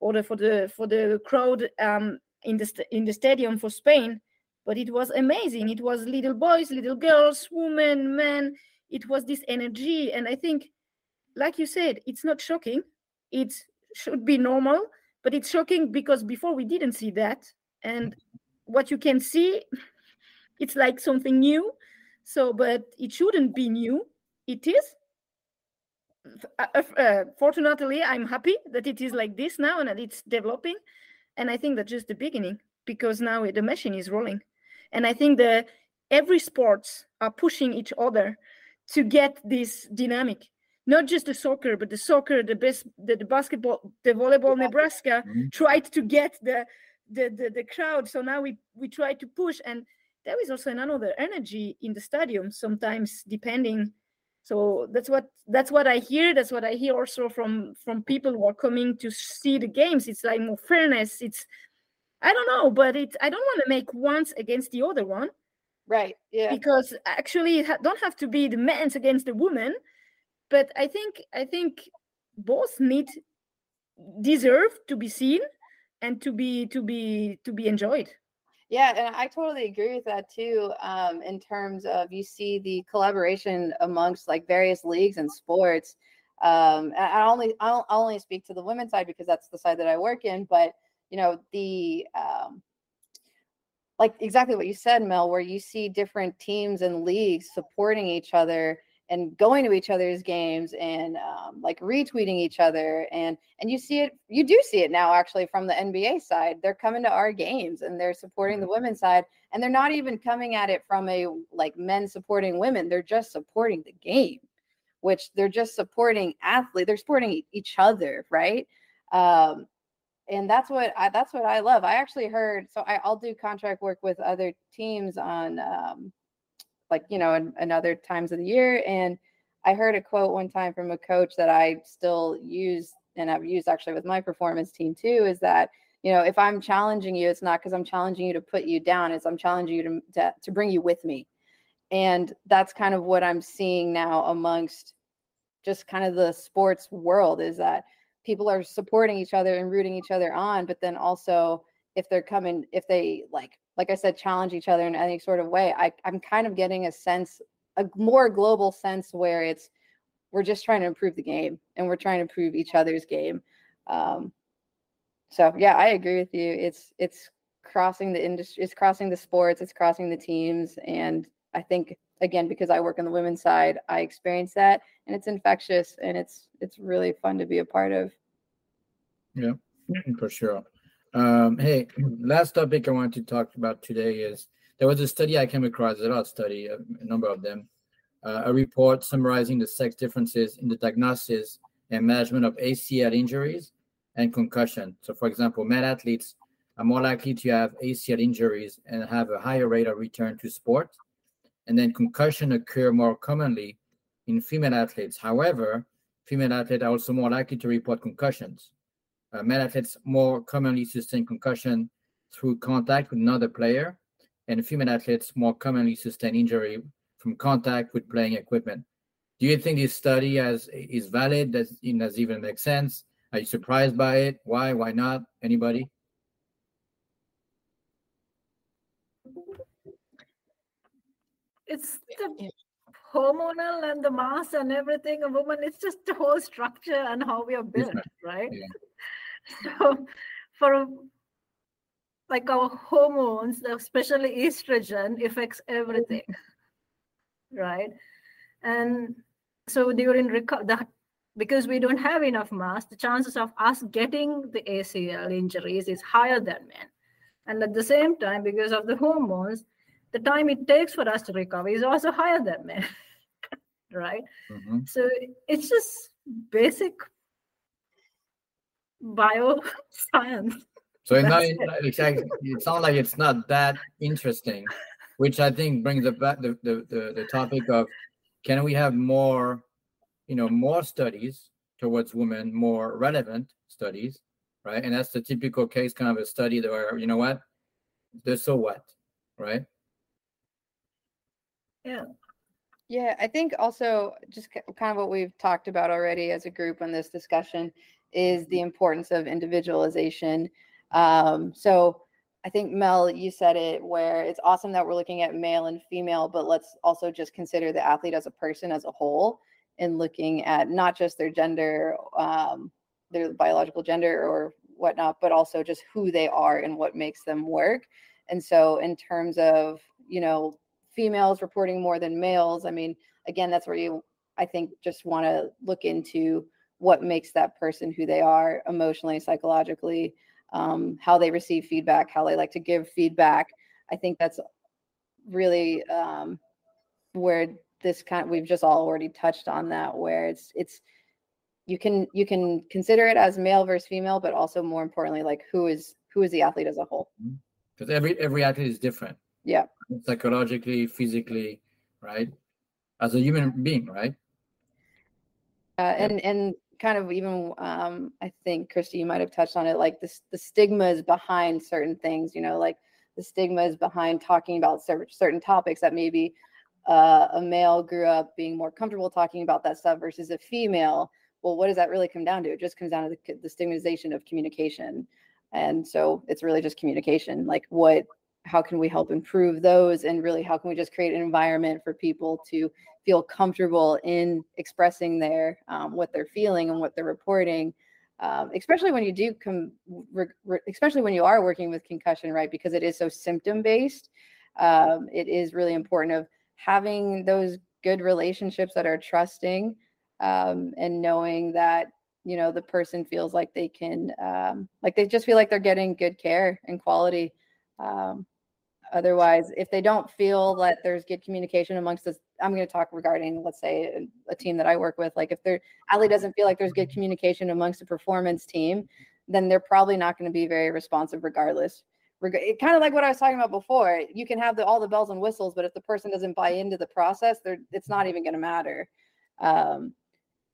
or the, for the for the crowd um, in the st- in the stadium for Spain. But it was amazing. It was little boys, little girls, women, men. It was this energy, and I think, like you said, it's not shocking. It should be normal, but it's shocking because before we didn't see that, and what you can see, it's like something new. So, but it shouldn't be new. It is uh, uh, uh, fortunately, I'm happy that it is like this now and that it's developing. And I think that's just the beginning because now the machine is rolling. And I think the every sports are pushing each other to get this dynamic. Not just the soccer, but the soccer, the best, the, the basketball, the volleyball. Nebraska Mhm. tried to get the, the the the crowd. So now we we try to push, and there is also another energy in the stadium. Sometimes depending so that's what that's what i hear that's what i hear also from from people who are coming to see the games. It's like more fairness it's i don't know but it i don't want to make ones against the other one. Right, yeah, because actually it don't have to be the men's against the women but i think i think both need deserve to be seen and to be to be to be enjoyed Yeah, and I totally agree with that too. Um, in terms of you see the collaboration amongst like various leagues and sports. Um, I only I'll only speak to the women's side because that's the side that I work in. But you know the um, like exactly what you said, Mel, where you see different teams and leagues supporting each other and going to each other's games and um, like retweeting each other and and you see it you do see it now actually from the nba side they're coming to our games and they're supporting the mm-hmm. women's side and they're not even coming at it from a like men supporting women they're just supporting the game which they're just supporting athlete they're supporting each other right um, and that's what I that's what I love. I actually heard so I, will do contract work with other teams on um, like you know in, other times of the year and i heard a quote one time from a coach that i still use and i've used actually with my performance team too is that you know if i'm challenging you it's not because i'm challenging you to put you down it's i'm challenging you to, to, to bring you with me. And that's kind of what i'm seeing now amongst just kind of the sports world is that people are supporting each other and rooting each other on but then also if they're coming if they like like I said, challenge each other in any sort of way. I, I'm kind of getting a sense, a more global sense where it's we're just trying to improve the game and we're trying to improve each other's game. Um, so yeah, I agree with you. It's it's crossing the industry, it's crossing the sports, it's crossing the teams, and I think again because I work on the women's side, I experience that, and it's infectious and it's it's really fun to be a part of. Yeah, for sure. Um, hey, last topic I want to talk about today is there was a study I came across, a lot of study, a, number of them, uh, a report summarizing the sex differences in the diagnosis and management of ACL injuries and concussion. So, for example, male athletes are more likely to have ACL injuries and have a higher rate of return to sport. And then concussion occur more commonly in female athletes. However, female athletes are also more likely to report concussions. Uh, male athletes more commonly sustain concussion through contact with another player, and female athletes more commonly sustain injury from contact with playing equipment. Do you think this study has is valid? Does it does even make sense? Are you surprised by it? Why? Why not? Anybody? It's the hormonal and the mass and everything. A woman, it's just the whole structure and how we are built, right? Yeah. So for like our hormones, especially estrogen, affects everything, right? And so during reco- the because we don't have enough mass, the chances of us getting the ACL injuries is higher than men. And at the same time, because of the hormones, the time it takes for us to recover is also higher than men. right? Mm-hmm. So it's just basic bioscience. So it's not exactly. It sounds like it's not that interesting, which I think brings up the, the the the topic of can we have more, you know, more studies towards women, more relevant studies, right? And that's the typical case, kind of a study that where you know what, the so what, right? Yeah. Yeah, I think also just kind of what we've talked about already as a group in this discussion is the importance of individualization. Um, so I think Mel, you said it where it's awesome that we're looking at male and female, but let's also just consider the athlete as a person as a whole and looking at not just their gender, um, their biological gender or whatnot, but also just who they are and what makes them work. And so, in terms of, you know, females reporting more than males, I mean, again, that's where you, I think, just want to look into what makes that person who they are emotionally, psychologically, um, how they receive feedback, how they like to give feedback. I think that's really um, where this kind of, we've just all already touched on that where it's it's you can you can consider it as male versus female but also more importantly like who is who is the athlete as a whole? Because mm-hmm. every every athlete is different. Yeah. Psychologically physically right? As a human being right? Uh, and and kind of even um, I think Christy, you might have touched on it, like this the stigmas behind certain things, you know, like the stigmas behind talking about certain topics that maybe uh, a male grew up being more comfortable talking about that stuff versus a female. Well, what does that really come down to? It just comes down to the, the stigmatization of communication. And so it's really just communication. Like what how can we help improve those and really how can we just create an environment for people to feel comfortable in expressing their um, what they're feeling and what they're reporting um, especially when you do come re- re- especially when you are working with concussion right because it is so symptom based um, it is really important of having those good relationships that are trusting um, and knowing that you know the person feels like they can um, like they just feel like they're getting good care and quality um, otherwise if they don't feel that there's good communication amongst us i'm going to talk regarding let's say a, team that i work with like if their athlete doesn't feel like there's good communication amongst a performance team then they're probably not going to be very responsive regardless. Reg- kind of like what i was talking about before you can have the, all the bells and whistles but if the person doesn't buy into the process they're it's not even going to matter. Um,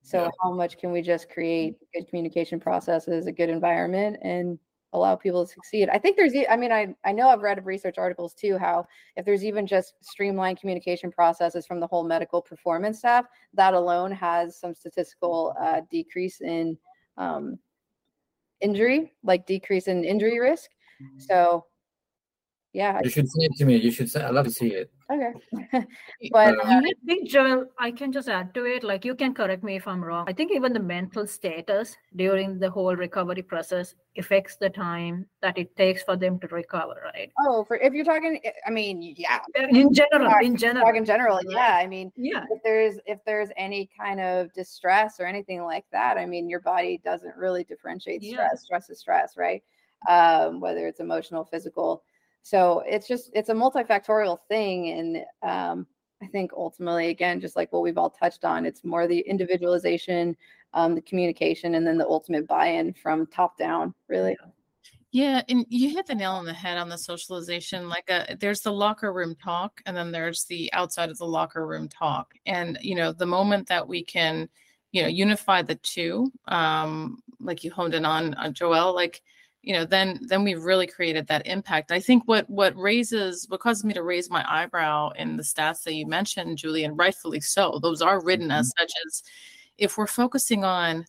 so yeah. how much can we just create good communication processes, a good environment, and allow people to succeed? I think there's, I mean, I I know I've read of research articles too how if there's even just streamlined communication processes from the whole medical performance staff, that alone has some statistical uh, decrease in um, injury, like decrease in injury risk. Mm-hmm. So yeah you should say it to me. You should say i love to see it. Okay. But uh, i think joelle i can just add to it like you can correct me if i'm wrong. I think even the mental status during the whole recovery process affects the time that it takes for them to recover right? Oh for if you're talking i mean yeah. In general in general. in general yeah i mean yeah. if there's if there's any kind of distress or anything like that i mean your body doesn't really differentiate stress yeah. stress is stress right? Um, whether it's emotional physical so it's just it's a multifactorial thing and um, i think ultimately again just like what we've all touched on it's more the individualization um, the communication and then the ultimate buy-in from top down really. Yeah. And you hit the nail on the head on the socialization like a, uh, there's the locker room talk and then there's the outside of the locker room talk. And you know the moment that we can you know unify the two um like you honed in on, on joelle like you know then then we really created that impact i think what what raises what causes me to raise my eyebrow in the stats that you mentioned julian rightfully so those are written mm-hmm. as such as if we're focusing on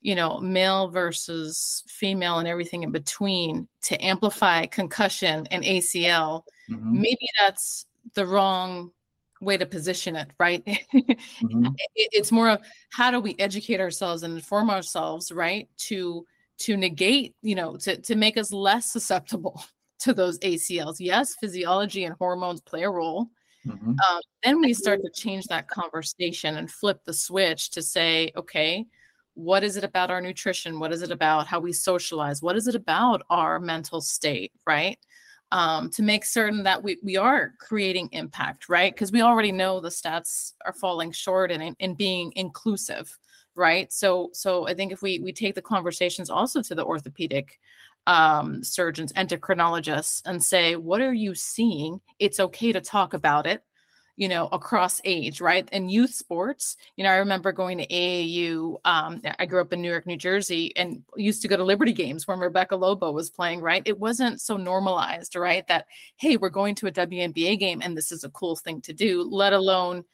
you know male versus female and everything in between to amplify concussion and acl mm-hmm. maybe that's the wrong way to position it right mm-hmm. it, it's more of how do we educate ourselves and inform ourselves right to to negate, you know, to, to make us less susceptible to those ACLs. Yes, physiology and hormones play a role. Mm-hmm. Um, then we start to change that conversation and flip the switch to say, okay, what is it about our nutrition? What is it about how we socialize? What is it about our mental state, right? Um, to make certain that we, we are creating impact, right? Because we already know the stats are falling short in, in, in being inclusive right? So so i think if we we take the conversations also to the orthopedic um, surgeons endocrinologists and say what are you seeing? It's okay to talk about it you know across age right? And youth sports you know i remember going to aau um, i grew up in new york new jersey and used to go to liberty games when rebecca lobo was playing right? It wasn't so normalized right that hey we're going to a WNBA game and this is a cool thing to do let alone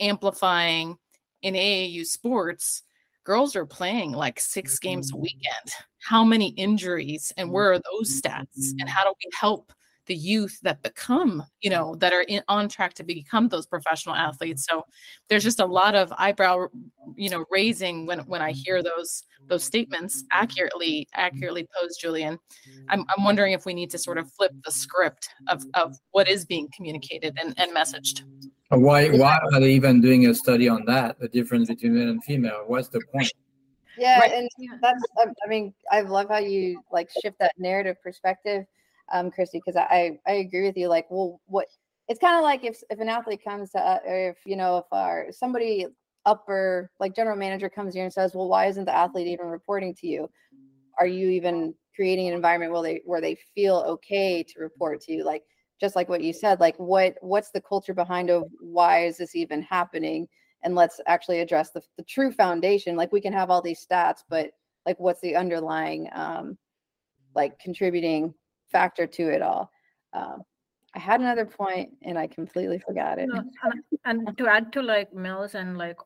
amplifying in AAU sports, girls are playing like six games a mm-hmm. weekend. How many injuries and where are those stats? And how do we help the youth that become, you know, that are in, on track to become those professional athletes? So there's just a lot of eyebrow, you know, raising when when I hear those those statements accurately accurately posed, Julian. I'm, I'm wondering if we need to sort of flip the script of of what is being communicated and, and messaged. Why why are they even doing a study on that? The difference between male and female. What's the point? Yeah, right. and that's um, I mean I love how you like shift that narrative perspective, um, Christy, because I I agree with you. Like, well, what it's kind of like if if an athlete comes to uh, or if you know if our somebody upper like general manager comes here and says, well, why isn't the athlete even reporting to you? Are you even creating an environment where they where they feel okay to report to you? Like just like what you said like what what's the culture behind of why is this even happening? And let's actually address the, the true foundation like we can have all these stats but like what's the underlying um like contributing factor to it all? Um i had another point and i completely forgot it. And to add to like mills and like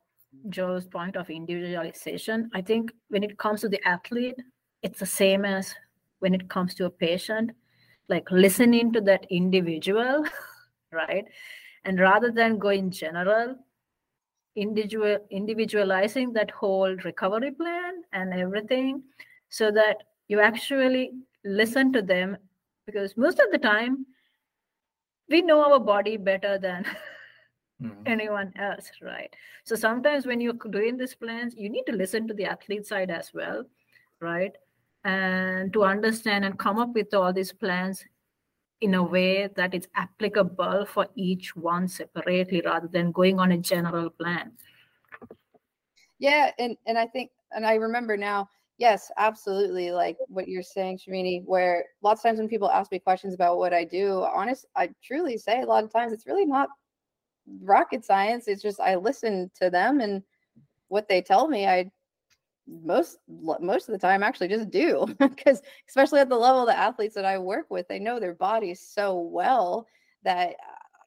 joe's point of individualization i think when it comes to the athlete it's the same as when it comes to a patient like listening to that individual right and rather than going general individual individualizing that whole recovery plan and everything so that you actually listen to them because most of the time we know our body better than mm-hmm. anyone else, right? So sometimes when you're doing these plans, you need to listen to the athlete side as well, right? And to understand and come up with all these plans in a way that it's applicable for each one separately rather than going on a general plan. Yeah, and and I think and I remember now, yes, absolutely, like what you're saying, Shavini, where lots of times when people ask me questions about what I do, honest, I truly say a lot of times it's really not rocket science. It's just I listen to them and what they tell me, I most most of the time actually just do because especially at the level of the athletes that I work with, they know their bodies so well that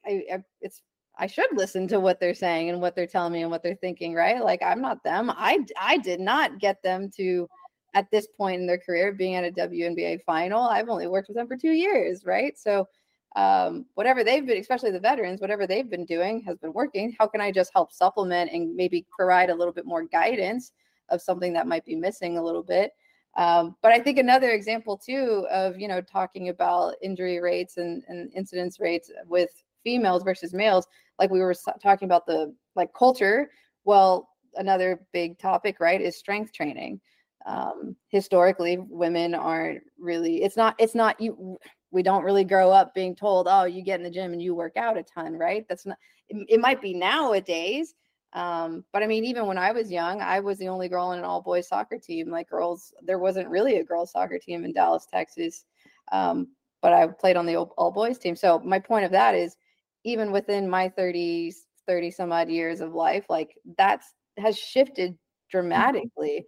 I, I it's I should listen to what they're saying and what they're telling me and what they're thinking, right? Like I'm not them. I I did not get them to at this point in their career being at a WNBA final. I've only worked with them for 2 years, right? So um, whatever they've been, especially the veterans, whatever they've been doing has been working. How can I just help supplement and maybe provide a little bit more guidance of something that might be missing a little bit? Um, but I think another example too of you know talking about injury rates and, and incidence rates with females versus males, like we were talking about the like culture. Well, another big topic, right, is strength training. Um, historically, women aren't really. It's not. It's not you. We don't really grow up being told, "Oh, you get in the gym and you work out a ton," right? That's not. It, it might be nowadays, um, but I mean, even when I was young, I was the only girl in an all boys soccer team. Like girls, there wasn't really a girls soccer team in Dallas, Texas. Um, but I played on the all boys team. So my point of that is even within my 30s 30 some odd years of life like that's has shifted mm-hmm. dramatically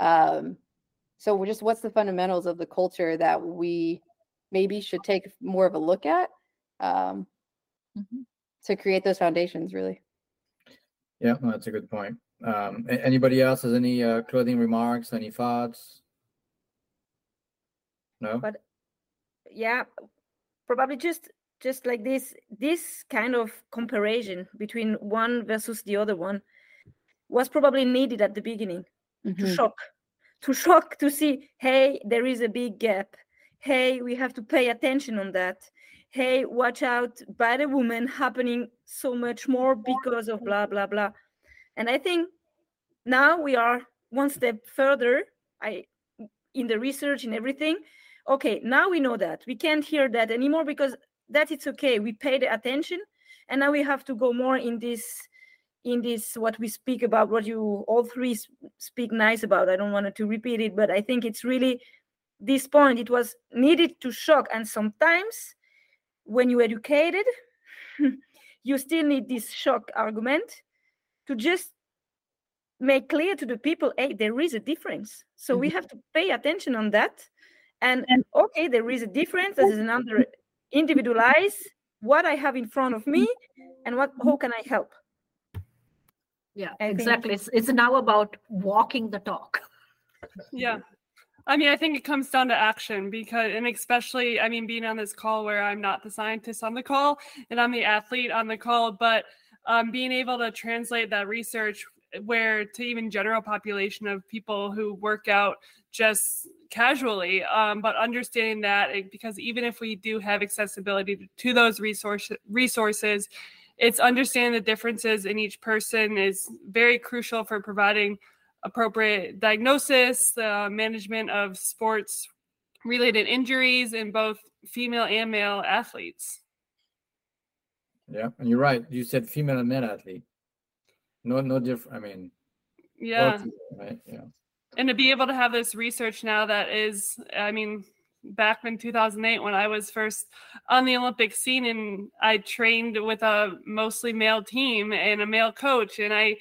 um so just what's the fundamentals of the culture that we maybe should take more of a look at um mm-hmm. to create those foundations really yeah well, that's a good point. Um anybody else has any uh, clothing remarks any thoughts? No? But yeah probably just just like this this kind of comparison between one versus the other one was probably needed at the beginning mm-hmm. to shock to shock to see hey there is a big gap. Hey we have to pay attention on that hey watch out bad woman happening so much more because of blah blah blah. And i think now we are one step further i in the research and everything. Okay now we know that. We can't hear that anymore because that it's okay. We paid attention and now we have to go more in this in this what we speak about what you all three speak nice about. I don't want to repeat it but i think it's really this point. It was needed to shock and sometimes when you educated you still need this shock argument to just make clear to the people hey there is a difference so we mm-hmm. have to pay attention on that and, and okay there is a difference this is another individualize what I have in front of me and what how can I help? Yeah, I exactly. Think... It's it's now about walking the talk. Yeah. I mean, I think it comes down to action because, and especially, I mean, being on this call where I'm not the scientist on the call and I'm the athlete on the call, but um, being able to translate that research where to even general population of people who work out just casually um, but understanding that it, because even if we do have accessibility to, those resource, resources it's understanding the differences in each person is very crucial for providing appropriate diagnosis uh, management of sports related injuries in both female and male athletes. Yeah and you're right. You said female and male athlete. No no different i mean yeah. right? Yeah. And to be able to have this research now that is i mean back in 2008 when i was first on the olympic scene and i trained with a mostly male team and a male coach and i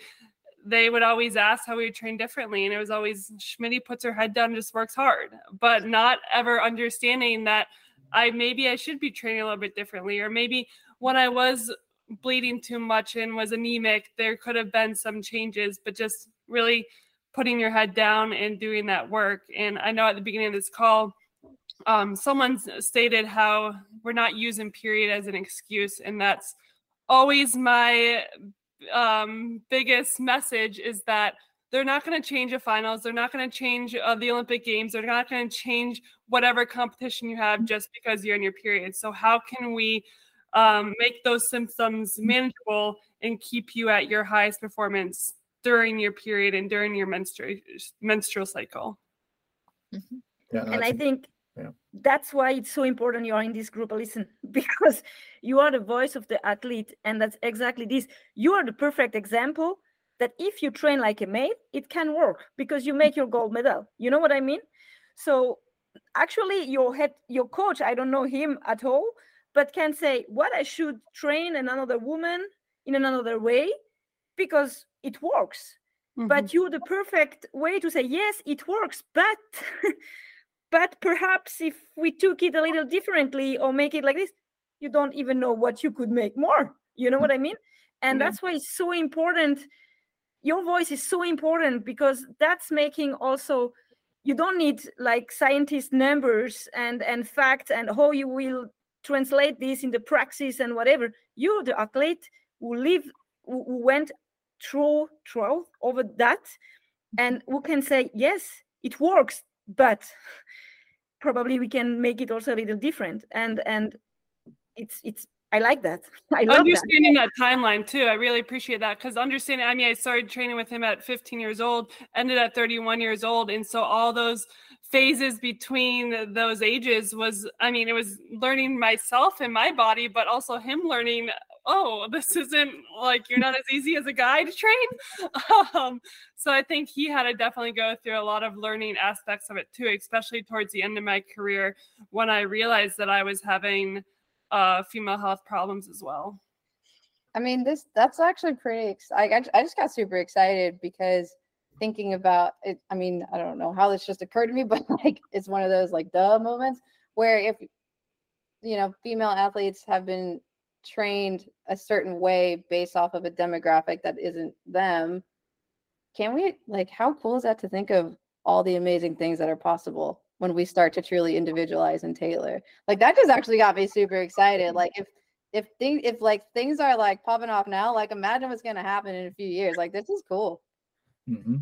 they would always ask how we would train differently and it was always schmitty puts her head down and just works hard but not ever understanding that i maybe i should be training a little bit differently or maybe when i was bleeding too much and was anemic there could have been some changes but just really putting your head down and doing that work. And I know at the beginning of this call, um, someone stated how we're not using period as an excuse, and that's always my um, biggest message is that they're not going to change the finals. They're not going to change uh, the Olympic Games. They're not going to change whatever competition you have just because you're in your period. So how can we um, make those symptoms manageable and keep you at your highest performance during your period and during your menstrual menstrual cycle. Mm-hmm. Yeah, and I think yeah. That's why it's so important you are in this group listen because you are the voice of the athlete and that's exactly this. You are the perfect example that if you train like a male it can work because you make your gold medal. You know what i mean? So actually your head your coach i don't know him at all but can say what i should train another woman in another way? Because it works. Mm-hmm. but you the perfect way to say yes it works but but perhaps if we took it a little differently or make it like this you don't even know what you could make more. You know what i mean? And yeah. that's why it's so important your voice is so important because that's making also you don't need like scientist numbers and and facts and how you will translate this in the praxis and whatever. You're the athlete who live who went through through over that and who can say yes it works but probably we can make it also a little different and and it's it's I like that. I understanding that. that timeline too. I really appreciate that because understanding. I mean, I started training with him at 15 years old, ended at 31 years old, and so all those phases between those ages was. I mean, it was learning myself and my body, but also him learning. Oh, this isn't like you're not as easy as a guy to train. Um, so I think he had to definitely go through a lot of learning aspects of it too, especially towards the end of my career when I realized that I was having uh, female health problems as well. I mean, this that's actually pretty. I, I just got super excited because thinking about it. I mean, I don't know how this just occurred to me, but like it's one of those like duh moments where if you know female athletes have been trained a certain way based off of a demographic that isn't them can we like how cool is that to think of all the amazing things that are possible when we start to truly individualize and tailor. Like that just actually got me super excited. Like if if things if like things are like popping off now, like imagine what's gonna happen in a few years. Like this is cool. Mm-hmm.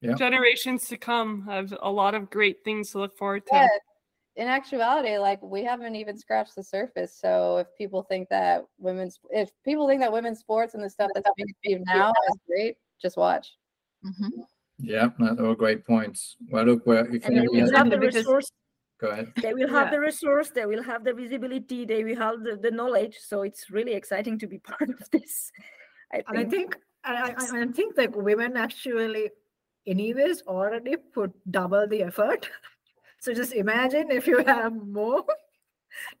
Yeah. Generations to come have a lot of great things to look forward to. Yeah. In actuality, like we haven't even scratched the surface. So if people think that women's if people think that women's sports and the stuff that's being achieved now is great, just watch. Mm-hmm. Yeah, those are great points. Well, look, well, if and they will have the resource. Go ahead. They will have yeah. the resource. They will have the visibility. They will have the, the knowledge. So it's really exciting to be part of this. I think. I think I, I, I think that women actually, anyways, already put double the effort. So just imagine if you have more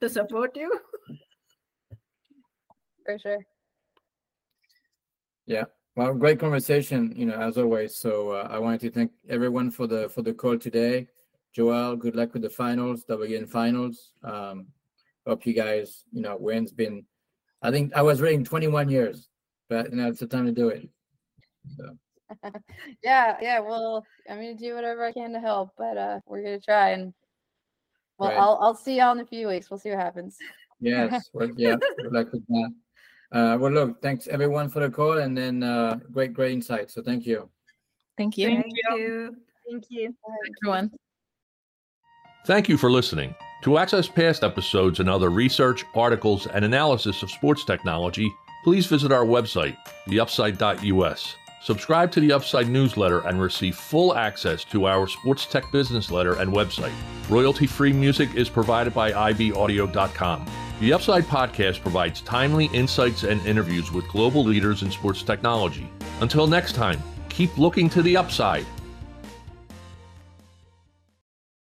to support you. For sure. Yeah. Well, great conversation, you know, as always. So uh, I wanted to thank everyone for the for the call today. Joelle, good luck with the finals, WN finals. Um, hope you guys, you know, wins been. I think I was reading 21 years, but you know, it's the time to do it. So. yeah, yeah. Well, I'm gonna do whatever I can to help, but uh, we're gonna try and. Well, right. I'll I'll see y'all in a few weeks. We'll see what happens. Yes. Well, yeah. Good luck with that. Uh, well, look, thanks everyone for the call and then uh, great, great insight. So thank you. Thank you. Thank you. Thank you. Everyone. Thank you for listening. To access past episodes and other research, articles, and analysis of sports technology, please visit our website, theupside.us. Subscribe to the Upside newsletter and receive full access to our sports tech business letter and website. Royalty free music is provided by ibaudio.com. The Upside podcast provides timely insights and interviews with global leaders in sports technology. Until next time, keep looking to the upside